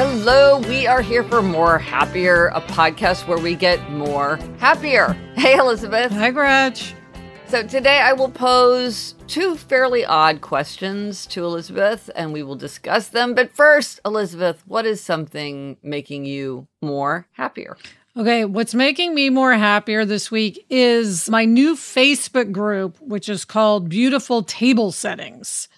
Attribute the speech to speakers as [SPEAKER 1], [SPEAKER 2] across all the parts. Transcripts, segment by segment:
[SPEAKER 1] Hello, we are here for More Happier, a podcast where we get more happier. Hey, Elizabeth.
[SPEAKER 2] Hi, Gretch.
[SPEAKER 1] So today I will pose two fairly odd questions to Elizabeth and we will discuss them. But first, Elizabeth, what is something making you more happier?
[SPEAKER 2] Okay, what's making me more happier this week is my new Facebook group, which is called Beautiful Table Settings.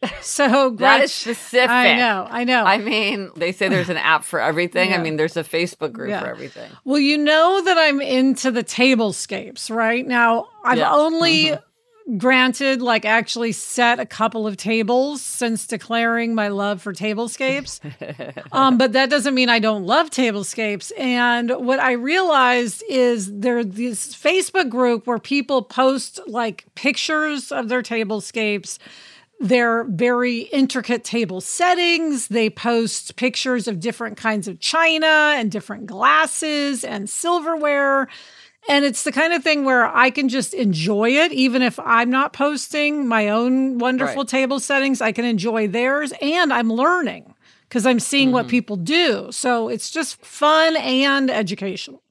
[SPEAKER 2] So
[SPEAKER 1] that is specific.
[SPEAKER 2] I know, I know.
[SPEAKER 1] I mean, they say there's an app for everything. Yeah. I mean, there's a Facebook group yeah. for everything.
[SPEAKER 2] Well, you know that I'm into the tablescapes, right? Now, I've yeah. only mm-hmm. granted like actually set a couple of tables since declaring my love for tablescapes. um, but that doesn't mean I don't love tablescapes. And what I realized is there's this Facebook group where people post like pictures of their tablescapes their very intricate table settings. They post pictures of different kinds of china and different glasses and silverware. And it's the kind of thing where I can just enjoy it, even if I'm not posting my own wonderful right. table settings. I can enjoy theirs and I'm learning because I'm seeing mm-hmm. what people do. So it's just fun and educational.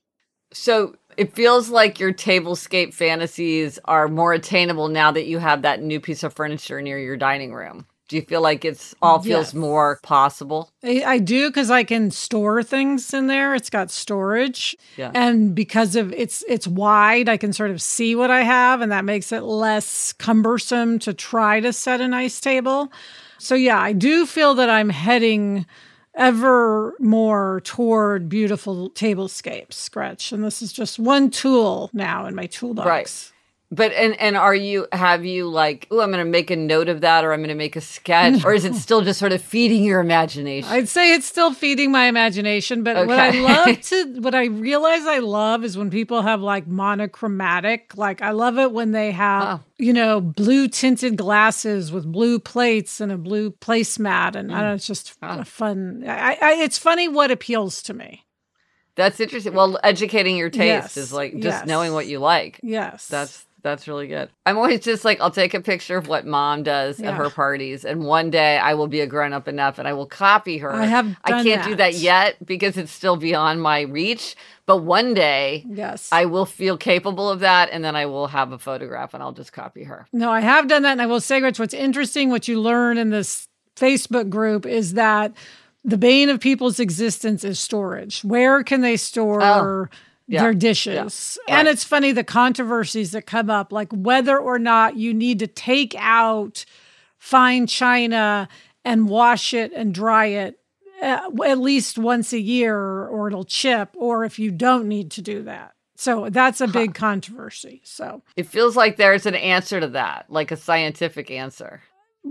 [SPEAKER 1] So it feels like your tablescape fantasies are more attainable now that you have that new piece of furniture near your dining room. Do you feel like it's all feels yes. more possible?
[SPEAKER 2] I, I do because I can store things in there. It's got storage, yeah. and because of it's it's wide, I can sort of see what I have, and that makes it less cumbersome to try to set a nice table. So yeah, I do feel that I'm heading ever more toward beautiful tablescapes, Gretch. And this is just one tool now in my toolbox.
[SPEAKER 1] Right. But and and are you have you like oh I'm going to make a note of that or I'm going to make a sketch or is it still just sort of feeding your imagination?
[SPEAKER 2] I'd say it's still feeding my imagination, but okay. what I love to what I realize I love is when people have like monochromatic. Like I love it when they have oh. you know blue tinted glasses with blue plates and a blue placemat, and mm. I don't know, it's just oh. fun. I, I, it's funny what appeals to me.
[SPEAKER 1] That's interesting. Well, educating your taste yes. is like just yes. knowing what you like.
[SPEAKER 2] Yes.
[SPEAKER 1] That's that's really good. I'm always just like, I'll take a picture of what mom does yeah. at her parties, and one day I will be a grown up enough and I will copy her.
[SPEAKER 2] I have.
[SPEAKER 1] I can't
[SPEAKER 2] that.
[SPEAKER 1] do that yet because it's still beyond my reach. But one day,
[SPEAKER 2] yes,
[SPEAKER 1] I will feel capable of that, and then I will have a photograph and I'll just copy her.
[SPEAKER 2] No, I have done that, and I will say, Gretch, what's interesting, what you learn in this Facebook group is that the bane of people's existence is storage. Where can they store? Oh yeah. their dishes. Yeah. And right. it's funny the controversies that come up, like whether or not you need to take out fine china and wash it and dry it uh, at least once a year or it'll chip, or if you don't need to do that. So that's a big huh. controversy. So
[SPEAKER 1] it feels like there's an answer to that, like a scientific answer.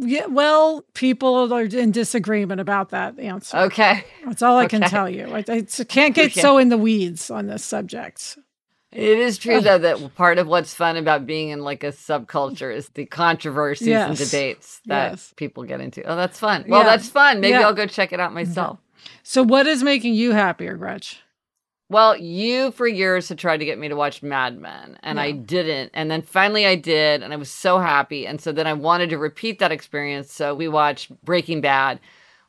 [SPEAKER 2] Yeah, well, people are in disagreement about that answer.
[SPEAKER 1] Okay.
[SPEAKER 2] That's all I okay. can tell you. I, I can't get so in the weeds on this subject.
[SPEAKER 1] It is true, though, that part of what's fun about being in like a subculture is the controversies yes. and debates that yes. people get into. Oh, that's fun. Well, yeah. that's fun. Maybe yeah. I'll go check it out mm-hmm. myself.
[SPEAKER 2] So, what is making you happier, Gretch?
[SPEAKER 1] Well, you for years had tried to get me to watch Mad Men, and yeah. I didn't. And then finally I did, and I was so happy. And so then I wanted to repeat that experience. So we watched Breaking Bad,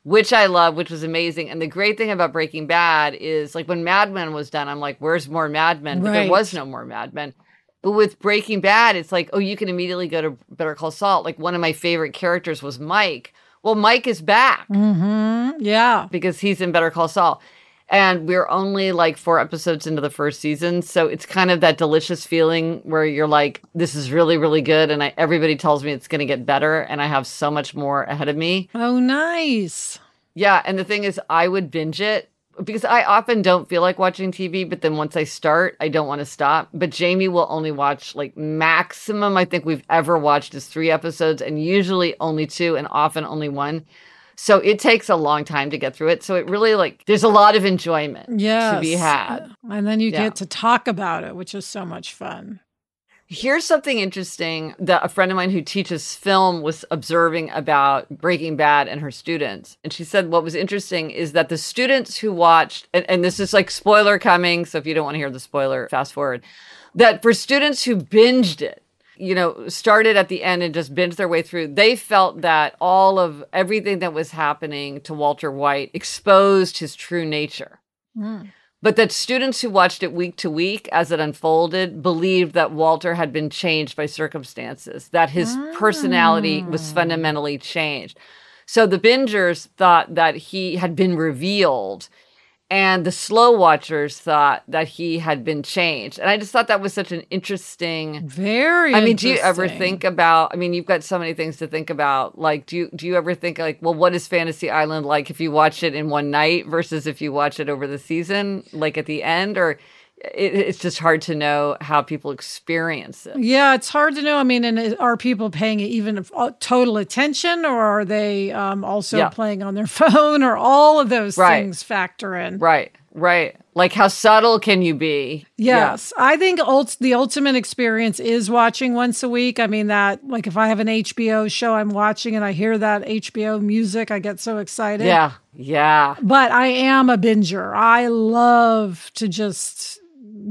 [SPEAKER 1] which I love, which was amazing. And the great thing about Breaking Bad is like when Mad Men was done, I'm like, where's more Mad Men? But right. there was no more Mad Men. But with Breaking Bad, it's like, oh, you can immediately go to Better Call Saul. Like one of my favorite characters was Mike. Well, Mike is back.
[SPEAKER 2] Mm-hmm. Yeah.
[SPEAKER 1] Because he's in Better Call Saul. And we're only like four episodes into the first season. So it's kind of that delicious feeling where you're like, this is really, really good. And I, everybody tells me it's going to get better. And I have so much more ahead of me.
[SPEAKER 2] Oh, nice.
[SPEAKER 1] Yeah. And the thing is, I would binge it because I often don't feel like watching TV, but then once I start, I don't want to stop. But Jamie will only watch like maximum I think we've ever watched is three episodes and usually only two and often only one. So it takes a long time to get through it. So it really like there's a lot of enjoyment yes. to be had.
[SPEAKER 2] And then you yeah. get to talk about it, which is so much fun.
[SPEAKER 1] Here's something interesting that a friend of mine who teaches film was observing about Breaking Bad and her students. And she said what was interesting is that the students who watched, and, and this is like spoiler coming, so if you don't want to hear the spoiler, fast forward, that for students who binged it, you know, started at the end and just binged their way through, they felt that all of everything that was happening to Walter White exposed his true nature. Mm. But that students who watched it week to week as it unfolded believed that Walter had been changed by circumstances, that his mm. personality was ah. fundamentally changed. So the bingers thought that he had been revealed and the slow watchers thought that he had been changed. And i just thought that was such an interesting
[SPEAKER 2] very
[SPEAKER 1] i mean do you ever think about i mean you've got so many things to think about. Like do you do you ever think like well what is fantasy island like if you watch it in one night versus if you watch it over the season like at the end? Or it, it's just hard to know how people experience it.
[SPEAKER 2] Yeah, it's hard to know. I mean, and are people paying even total attention, or are they um, also yeah. playing on their phone, or all of those right. things factor in?
[SPEAKER 1] Right, right. Like how subtle can you be?
[SPEAKER 2] Yes, yeah. I think ult- the ultimate experience is watching once a week. I mean that, like, if I have an HBO show I'm watching and I hear that HBO music, I get so excited.
[SPEAKER 1] Yeah, yeah.
[SPEAKER 2] But I am a binger. I love to just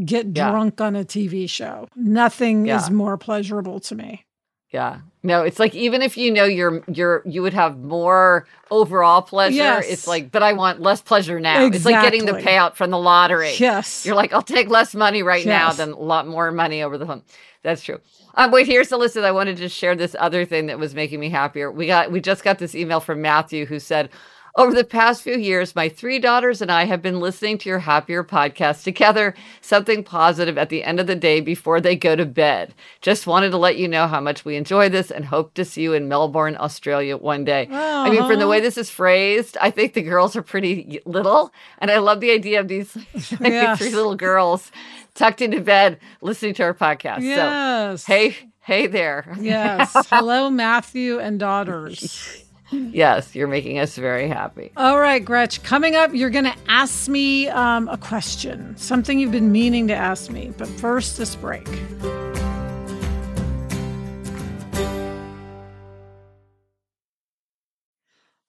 [SPEAKER 2] get yeah. drunk on a TV show. Nothing yeah. is more pleasurable to me.
[SPEAKER 1] Yeah. No, it's like even if you know you're you're you would have more overall pleasure, yes. it's like, but I want less pleasure now. Exactly. It's like getting the payout from the lottery.
[SPEAKER 2] Yes.
[SPEAKER 1] You're like, I'll take less money right yes. now than a lot more money over the phone. That's true. Um, wait, here's the list. I wanted to share this other thing that was making me happier. We got we just got this email from Matthew who said, over the past few years, my three daughters and I have been listening to your Happier podcast together, something positive at the end of the day before they go to bed. Just wanted to let you know how much we enjoy this and hope to see you in Melbourne, Australia one day. I mean, from the way this is phrased, I think the girls are pretty little. And I love the idea of these yes. three little girls tucked into bed listening to our podcast.
[SPEAKER 2] Yes.
[SPEAKER 1] So, hey, hey there.
[SPEAKER 2] Yes. Hello, Matthew and daughters.
[SPEAKER 1] yes, you're making us very happy.
[SPEAKER 2] All right, Gretch. Coming up, you're going to ask me um, a question, something you've been meaning to ask me. But first, this break.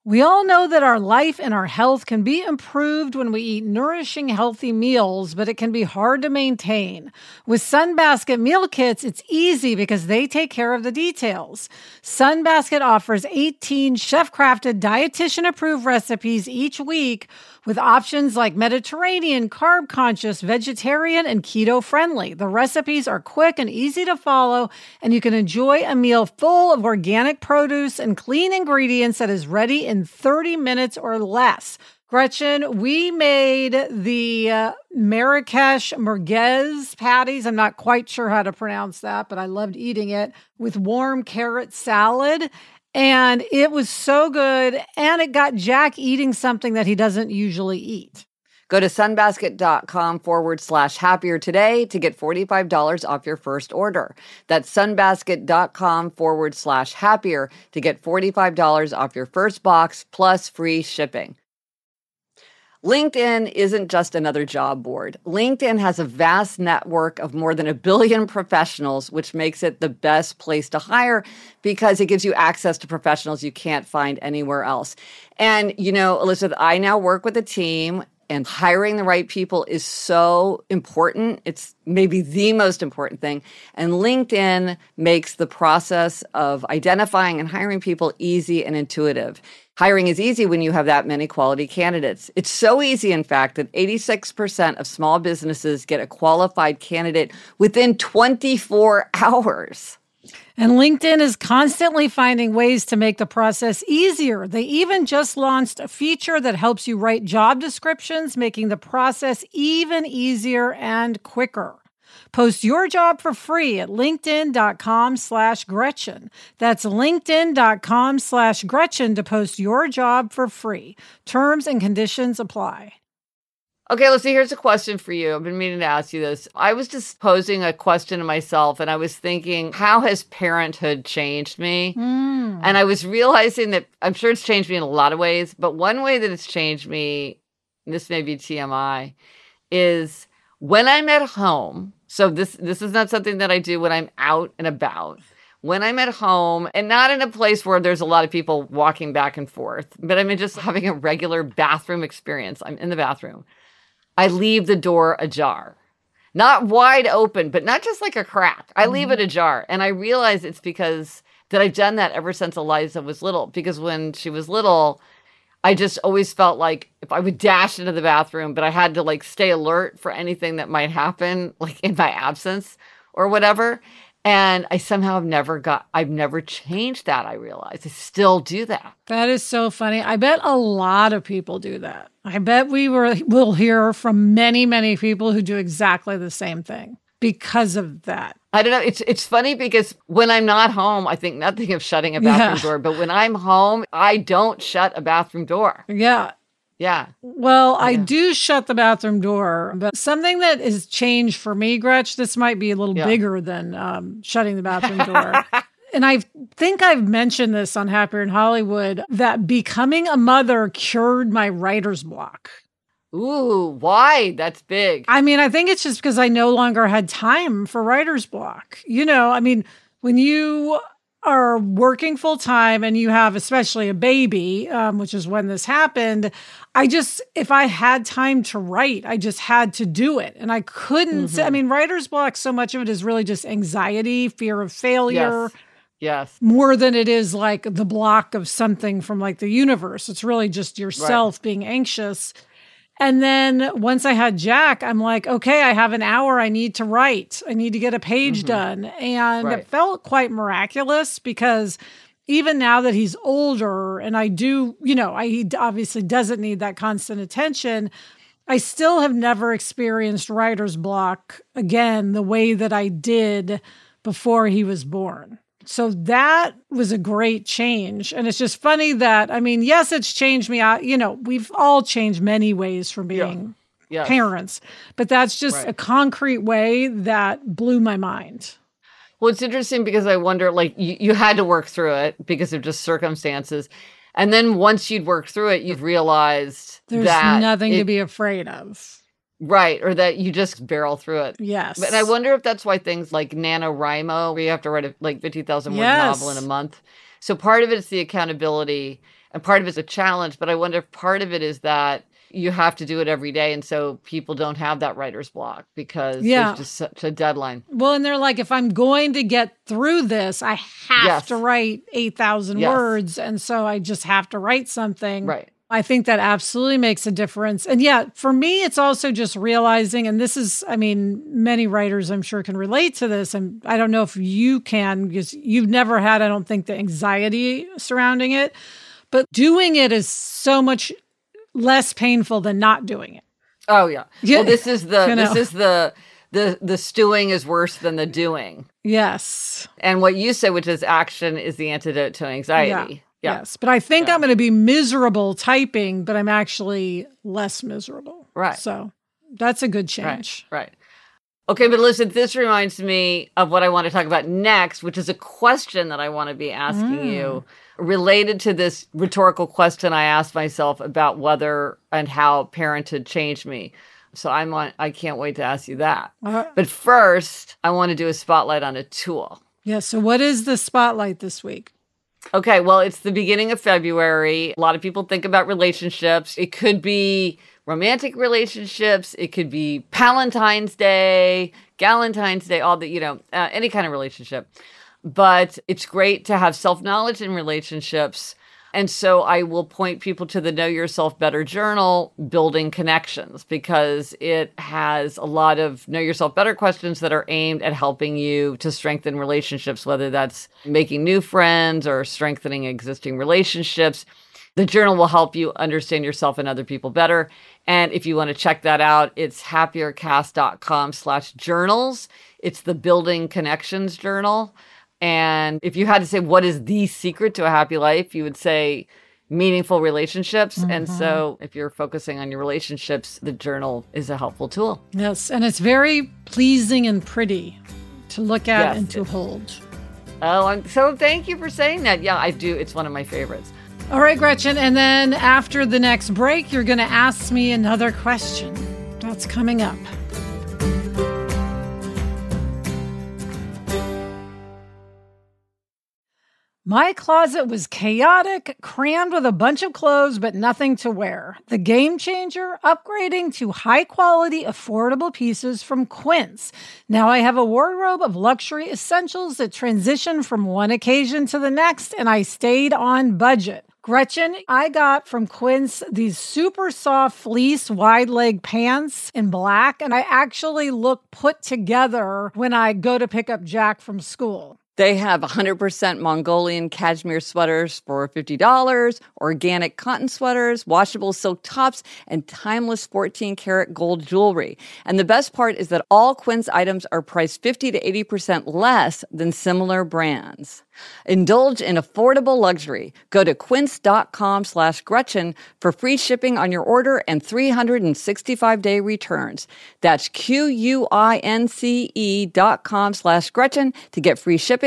[SPEAKER 2] We all know that our life and our health can be improved when we eat nourishing, healthy meals, but it can be hard to maintain. With Sunbasket meal kits, it's easy because they take care of the details. Sunbasket offers 18 chef crafted, dietitian approved recipes each week with options like Mediterranean, carb conscious, vegetarian, and keto friendly. The recipes are quick and easy to follow, and you can enjoy a meal full of organic produce and clean ingredients that is ready in 30 minutes or less. Gretchen, we made the uh, Marrakesh merguez patties. I'm not quite sure how to pronounce that, but I loved eating it with warm carrot salad. And it was so good. And it got Jack eating something that he doesn't usually eat.
[SPEAKER 1] Go to sunbasket.com forward slash happier today to get $45 off your first order. That's sunbasket.com forward slash happier to get $45 off your first box plus free shipping. LinkedIn isn't just another job board. LinkedIn has a vast network of more than a billion professionals, which makes it the best place to hire because it gives you access to professionals you can't find anywhere else. And, you know, Elizabeth, I now work with a team and hiring the right people is so important. It's maybe the most important thing. And LinkedIn makes the process of identifying and hiring people easy and intuitive. Hiring is easy when you have that many quality candidates. It's so easy, in fact, that 86% of small businesses get a qualified candidate within 24 hours.
[SPEAKER 2] And LinkedIn is constantly finding ways to make the process easier. They even just launched a feature that helps you write job descriptions, making the process even easier and quicker. Post your job for free at linkedin.com slash Gretchen. That's linkedin.com slash Gretchen to post your job for free. Terms and conditions apply.
[SPEAKER 1] Okay, let's see. Here's a question for you. I've been meaning to ask you this. I was just posing a question to myself, and I was thinking, how has parenthood changed me? Mm. And I was realizing that I'm sure it's changed me in a lot of ways, but one way that it's changed me, this may be TMI, is when I'm at home. So this this is not something that I do when I'm out and about. When I'm at home and not in a place where there's a lot of people walking back and forth, but I'm just having a regular bathroom experience. I'm in the bathroom I leave the door ajar. Not wide open, but not just like a crack. I leave it mm-hmm. ajar. And I realize it's because that I've done that ever since Eliza was little. Because when she was little, I just always felt like if I would dash into the bathroom, but I had to like stay alert for anything that might happen, like in my absence or whatever. And I somehow have never got, I've never changed that. I realize I still do that.
[SPEAKER 2] That is so funny. I bet a lot of people do that. I bet we were, will hear from many, many people who do exactly the same thing because of that.
[SPEAKER 1] I don't know. It's it's funny because when I'm not home, I think nothing of shutting a bathroom yeah. door. But when I'm home, I don't shut a bathroom door.
[SPEAKER 2] Yeah.
[SPEAKER 1] Yeah.
[SPEAKER 2] Well, yeah. I do shut the bathroom door, but something that has changed for me, Gretch, this might be a little yeah. bigger than um, shutting the bathroom door. and I think I've mentioned this on Happier in Hollywood that becoming a mother cured my writer's block.
[SPEAKER 1] Ooh, why? That's big.
[SPEAKER 2] I mean, I think it's just because I no longer had time for writer's block. You know, I mean, when you are working full time and you have especially a baby, um, which is when this happened, I just, if I had time to write, I just had to do it. And I couldn't, mm-hmm. I mean, writer's block, so much of it is really just anxiety, fear of failure.
[SPEAKER 1] Yes. Yes.
[SPEAKER 2] More than it is like the block of something from like the universe. It's really just yourself right. being anxious. And then once I had Jack, I'm like, okay, I have an hour I need to write. I need to get a page mm-hmm. done. And right. it felt quite miraculous because even now that he's older and I do, you know, I, he obviously doesn't need that constant attention. I still have never experienced writer's block again the way that I did before he was born. So that was a great change. And it's just funny that, I mean, yes, it's changed me. I, you know, we've all changed many ways from being yeah. yes. parents, but that's just right. a concrete way that blew my mind.
[SPEAKER 1] Well, it's interesting because I wonder, like, you, you had to work through it because of just circumstances. And then once you'd worked through it, you've realized
[SPEAKER 2] there's
[SPEAKER 1] that
[SPEAKER 2] nothing it, to be afraid of.
[SPEAKER 1] Right, or that you just barrel through it.
[SPEAKER 2] Yes.
[SPEAKER 1] And I wonder if that's why things like NaNoWriMo, where you have to write a like 50,000 word yes. novel in a month. So part of it is the accountability and part of it is a challenge, but I wonder if part of it is that you have to do it every day and so people don't have that writer's block because yeah. there's just such a deadline
[SPEAKER 2] well and they're like if i'm going to get through this i have yes. to write 8000 yes. words and so i just have to write something
[SPEAKER 1] right
[SPEAKER 2] I think that absolutely makes a difference. And yeah, for me, it's also just realizing, and this is, I mean, many writers I'm sure can relate to this. And I don't know if you can because you've never had, I don't think, the anxiety surrounding it, but doing it is so much less painful than not doing it.
[SPEAKER 1] Oh yeah. yeah. Well, this is the, you know. this is the, the the stewing is worse than the doing.
[SPEAKER 2] Yes.
[SPEAKER 1] And what you said, which is action, is the antidote to anxiety.
[SPEAKER 2] Yeah. Yeah. Yes. But I think yeah. I'm going to be miserable typing, but I'm actually less miserable.
[SPEAKER 1] Right.
[SPEAKER 2] So that's a good change.
[SPEAKER 1] Right. Right. Okay, but listen, this reminds me of what I want to talk about next, which is a question that I want to be asking mm. you related to this rhetorical question I asked myself about whether and how parenthood changed me. So I'm on I can't wait to ask you that. Uh, but first, I want to do a spotlight on a tool.
[SPEAKER 2] Yeah, so what is the spotlight this week?
[SPEAKER 1] Okay, well, it's the beginning of February. A lot of people think about relationships. It could be romantic relationships, it could be Valentine's Day, Galentine's Day, all the, you know, uh, any kind of relationship. But it's great to have self knowledge in relationships And so I will point people to the Know Yourself Better journal, Building Connections, because it has a lot of Know Yourself Better questions that are aimed at helping you to strengthen relationships, whether that's making new friends or strengthening existing relationships. The journal will help you understand yourself and other people better. And if you want to check that out, it's happiercast.com slash journals. It's the Building Connections Journal. And if you had to say what is the secret to a happy life, you would say meaningful relationships. Mm-hmm. And so if you're focusing on your relationships, the journal is a helpful tool.
[SPEAKER 2] Yes. And it's very pleasing and pretty to look at yes, and to hold.
[SPEAKER 1] Oh, I'm, so thank you for saying that. Yeah, I do. It's one of my favorites.
[SPEAKER 2] All right, Gretchen. And then after the next break, you're going to ask me another question. That's coming up. My closet was chaotic, crammed with a bunch of clothes, but nothing to wear. The game changer, upgrading to high quality, affordable pieces from Quince. Now I have a wardrobe of luxury essentials that transition from one occasion to the next, and I stayed on budget. Gretchen, I got from Quince these super soft fleece wide leg pants in black, and I actually look put together when I go to pick up Jack from school.
[SPEAKER 1] They have 100% Mongolian cashmere sweaters for $50, organic cotton sweaters, washable silk tops, and timeless 14 karat gold jewelry. And the best part is that all Quince items are priced 50 to 80% less than similar brands. Indulge in affordable luxury. Go to quince.com slash Gretchen for free shipping on your order and 365 day returns. That's Q-U-I-N-C-E dot com slash Gretchen to get free shipping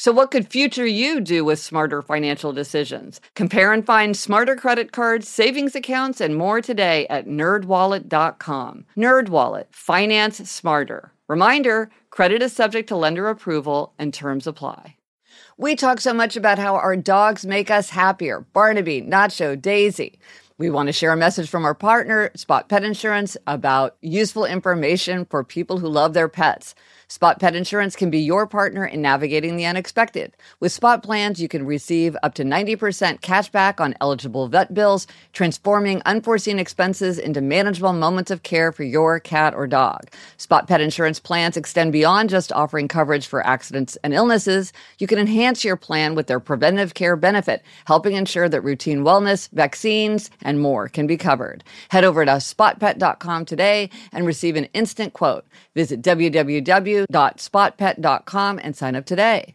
[SPEAKER 1] So, what could future you do with smarter financial decisions? Compare and find smarter credit cards, savings accounts, and more today at nerdwallet.com. Nerdwallet, finance smarter. Reminder credit is subject to lender approval and terms apply. We talk so much about how our dogs make us happier Barnaby, Nacho, Daisy. We want to share a message from our partner, Spot Pet Insurance, about useful information for people who love their pets. Spot Pet Insurance can be your partner in navigating the unexpected. With Spot plans, you can receive up to 90% cash back on eligible vet bills, transforming unforeseen expenses into manageable moments of care for your cat or dog. Spot Pet Insurance plans extend beyond just offering coverage for accidents and illnesses. You can enhance your plan with their preventive care benefit, helping ensure that routine wellness, vaccines, and more can be covered. Head over to spotpet.com today and receive an instant quote. Visit www.spotpet.com and sign up today.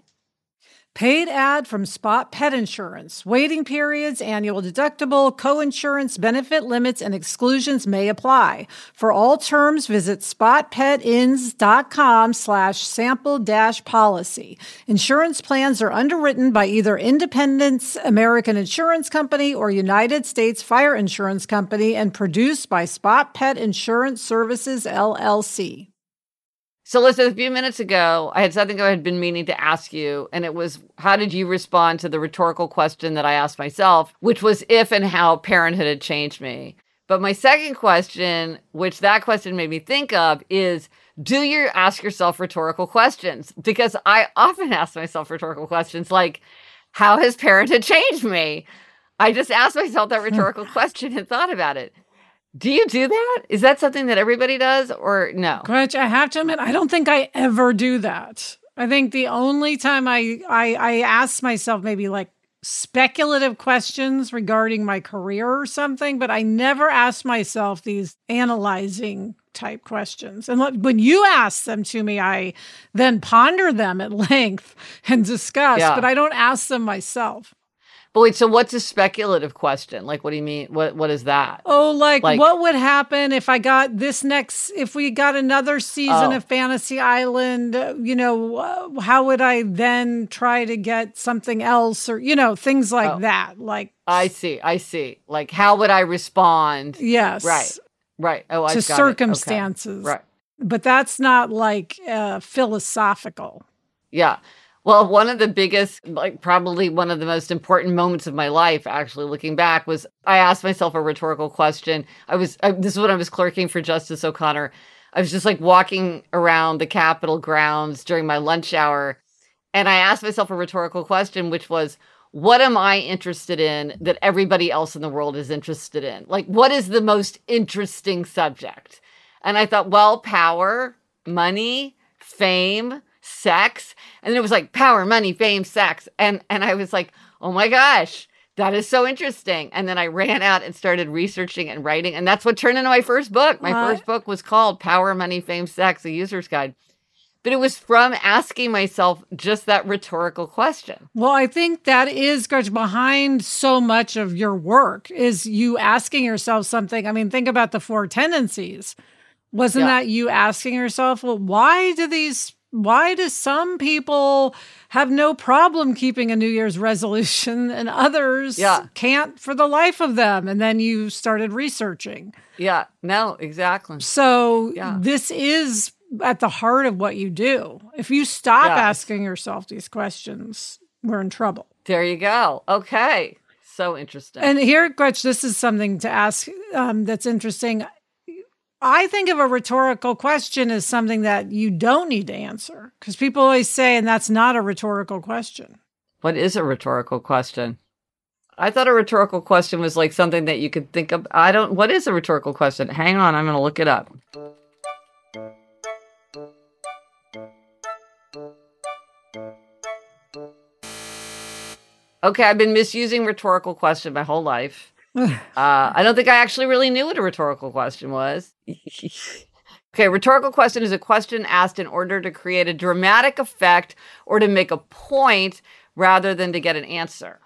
[SPEAKER 2] Paid ad from Spot Pet Insurance. Waiting periods, annual deductible, co-insurance, benefit limits, and exclusions may apply. For all terms, visit spotpetins.com slash sample dash policy. Insurance plans are underwritten by either Independence American Insurance Company or United States Fire Insurance Company and produced by Spot Pet Insurance Services, LLC.
[SPEAKER 1] So, listen, a few minutes ago, I had something I had been meaning to ask you, and it was how did you respond to the rhetorical question that I asked myself, which was if and how parenthood had changed me. But my second question, which that question made me think of, is do you ask yourself rhetorical questions? Because I often ask myself rhetorical questions like, how has parenthood changed me? I just asked myself that rhetorical question and thought about it. Do you do that? Is that something that everybody does or no?
[SPEAKER 2] Gretch, I have to admit, I don't think I ever do that. I think the only time I, I, I ask myself maybe like speculative questions regarding my career or something, but I never ask myself these analyzing type questions. And when you ask them to me, I then ponder them at length and discuss, yeah. but I don't ask them myself.
[SPEAKER 1] But wait, so what's a speculative question? Like, what do you mean? What What is that?
[SPEAKER 2] Oh, like, like what would happen if I got this next? If we got another season oh. of Fantasy Island, you know, uh, how would I then try to get something else, or you know, things like oh. that. Like,
[SPEAKER 1] I see, I see. Like, how would I respond?
[SPEAKER 2] Yes,
[SPEAKER 1] right. Right. Oh, I
[SPEAKER 2] to circumstances.
[SPEAKER 1] Okay. Right.
[SPEAKER 2] But that's not like uh, philosophical.
[SPEAKER 1] Yeah. Well, one of the biggest, like probably one of the most important moments of my life, actually looking back, was I asked myself a rhetorical question. I was, I, this is when I was clerking for Justice O'Connor. I was just like walking around the Capitol grounds during my lunch hour. And I asked myself a rhetorical question, which was, what am I interested in that everybody else in the world is interested in? Like, what is the most interesting subject? And I thought, well, power, money, fame, sex. And then it was like power, money, fame, sex. And and I was like, oh my gosh, that is so interesting. And then I ran out and started researching and writing. And that's what turned into my first book. My what? first book was called Power, Money, Fame, Sex, a user's guide. But it was from asking myself just that rhetorical question.
[SPEAKER 2] Well, I think that is behind so much of your work is you asking yourself something. I mean, think about the four tendencies. Wasn't yeah. that you asking yourself, well, why do these why do some people have no problem keeping a New Year's resolution and others yeah. can't for the life of them? And then you started researching.
[SPEAKER 1] Yeah, no, exactly.
[SPEAKER 2] So yeah. this is at the heart of what you do. If you stop yeah. asking yourself these questions, we're in trouble.
[SPEAKER 1] There you go. Okay. So interesting.
[SPEAKER 2] And here, Gretch, this is something to ask um, that's interesting. I think of a rhetorical question as something that you don't need to answer because people always say, and that's not a rhetorical question.
[SPEAKER 1] What is a rhetorical question? I thought a rhetorical question was like something that you could think of. I don't, what is a rhetorical question? Hang on, I'm going to look it up. Okay, I've been misusing rhetorical question my whole life. uh, I don't think I actually really knew what a rhetorical question was. okay, rhetorical question is a question asked in order to create a dramatic effect or to make a point rather than to get an answer.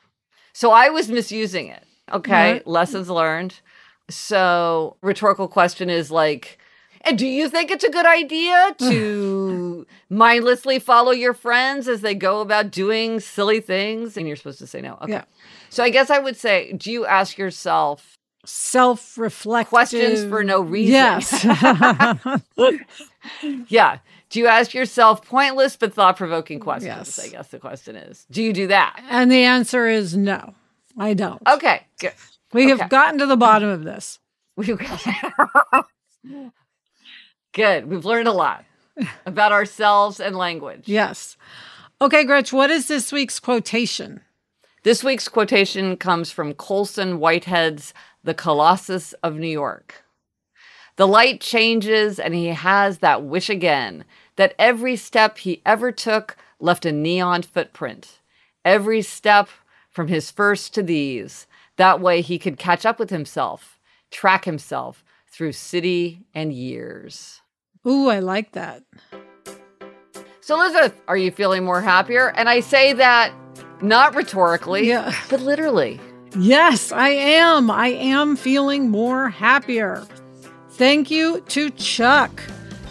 [SPEAKER 1] So I was misusing it. Okay, mm-hmm. lessons learned. So rhetorical question is like, and do you think it's a good idea to mindlessly follow your friends as they go about doing silly things? And you're supposed to say no. Okay. Yeah. So I guess I would say, do you ask yourself
[SPEAKER 2] self reflect
[SPEAKER 1] questions for no reason?
[SPEAKER 2] Yes.
[SPEAKER 1] yeah. Do you ask yourself pointless but thought provoking questions? Yes. I guess the question is. Do you do that?
[SPEAKER 2] And the answer is no, I don't.
[SPEAKER 1] Okay, good.
[SPEAKER 2] We
[SPEAKER 1] okay.
[SPEAKER 2] have gotten to the bottom of this.
[SPEAKER 1] We've Good. We've learned a lot about ourselves and language.
[SPEAKER 2] Yes. Okay, Gretch, what is this week's quotation?
[SPEAKER 1] This week's quotation comes from Colson Whitehead's The Colossus of New York. The light changes, and he has that wish again that every step he ever took left a neon footprint. Every step from his first to these. That way he could catch up with himself, track himself through city and years.
[SPEAKER 2] Ooh, I like that.
[SPEAKER 1] So, Elizabeth, are you feeling more happier? And I say that not rhetorically, yeah. but literally.
[SPEAKER 2] Yes, I am. I am feeling more happier. Thank you to Chuck.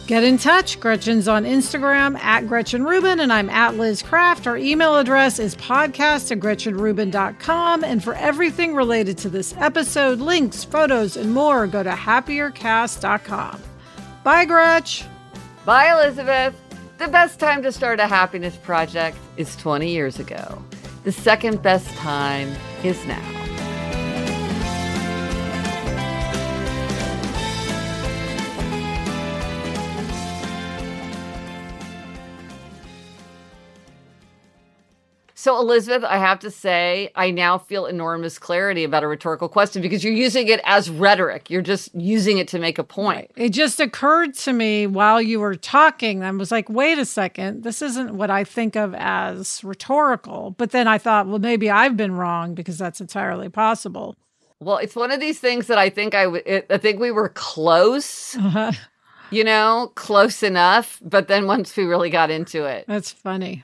[SPEAKER 2] Get in touch. Gretchen's on Instagram at Gretchen Rubin, and I'm at Liz Craft. Our email address is podcast at GretchenRubin.com. And for everything related to this episode, links, photos, and more, go to happiercast.com. Bye, Gretch.
[SPEAKER 1] Bye, Elizabeth. The best time to start a happiness project is 20 years ago. The second best time is now. So, Elizabeth, I have to say, I now feel enormous clarity about a rhetorical question because you're using it as rhetoric. You're just using it to make a point.
[SPEAKER 2] It just occurred to me while you were talking. I was like, wait a second, this isn't what I think of as rhetorical. But then I thought, well, maybe I've been wrong because that's entirely possible.
[SPEAKER 1] Well, it's one of these things that I think I, w- it, I think we were close. Uh-huh. You know, close enough. But then once we really got into it,
[SPEAKER 2] that's funny.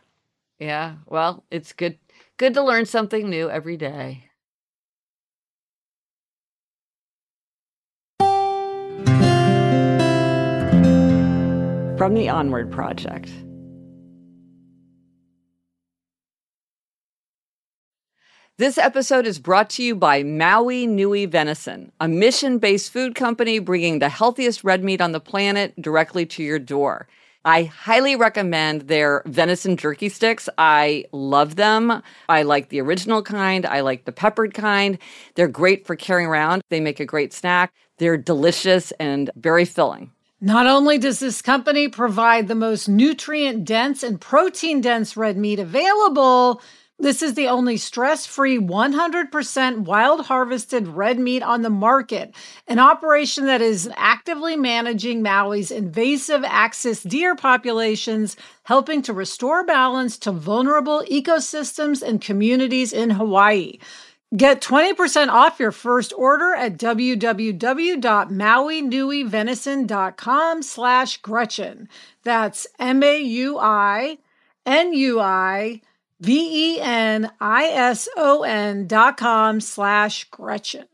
[SPEAKER 1] Yeah, well, it's good good to learn something new every day. From the Onward Project. This episode is brought to you by Maui Nui Venison, a mission based food company bringing the healthiest red meat on the planet directly to your door. I highly recommend their venison jerky sticks. I love them. I like the original kind. I like the peppered kind. They're great for carrying around. They make a great snack. They're delicious and very filling.
[SPEAKER 2] Not only does this company provide the most nutrient dense and protein dense red meat available, this is the only stress free 100% wild harvested red meat on the market, an operation that is actively managing Maui's invasive axis deer populations, helping to restore balance to vulnerable ecosystems and communities in Hawaii. Get 20% off your first order at www.mauinuivenison.com slash Gretchen. That's M-A-U-I N-U-I V E N I S O N dot com slash Gretchen.